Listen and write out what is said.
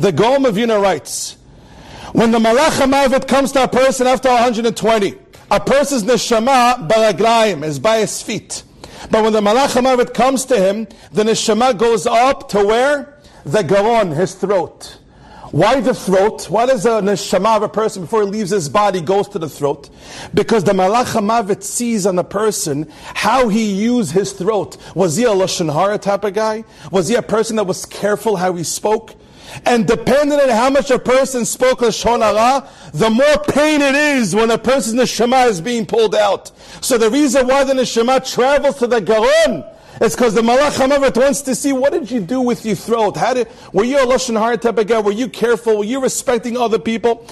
The Gaon of Yuna writes, when the Malach HaMavet comes to a person after 120, a person's neshama baraglaim is by his feet. But when the Malach HaMavet comes to him, the neshama goes up to where? The garon, his throat. Why the throat? Why does a neshama of a person before he leaves his body goes to the throat? Because the malach hamavet sees on the person how he used his throat. Was he a lashon hara type of guy? Was he a person that was careful how he spoke? And depending on how much a person spoke lashon hara, the more pain it is when a person's neshama is being pulled out. So the reason why the neshama travels to the garon it's because the Malach HaMavet wants to see what did you do with your throat? How did, were you a Lashon Hara type of guy? Were you careful? Were you respecting other people?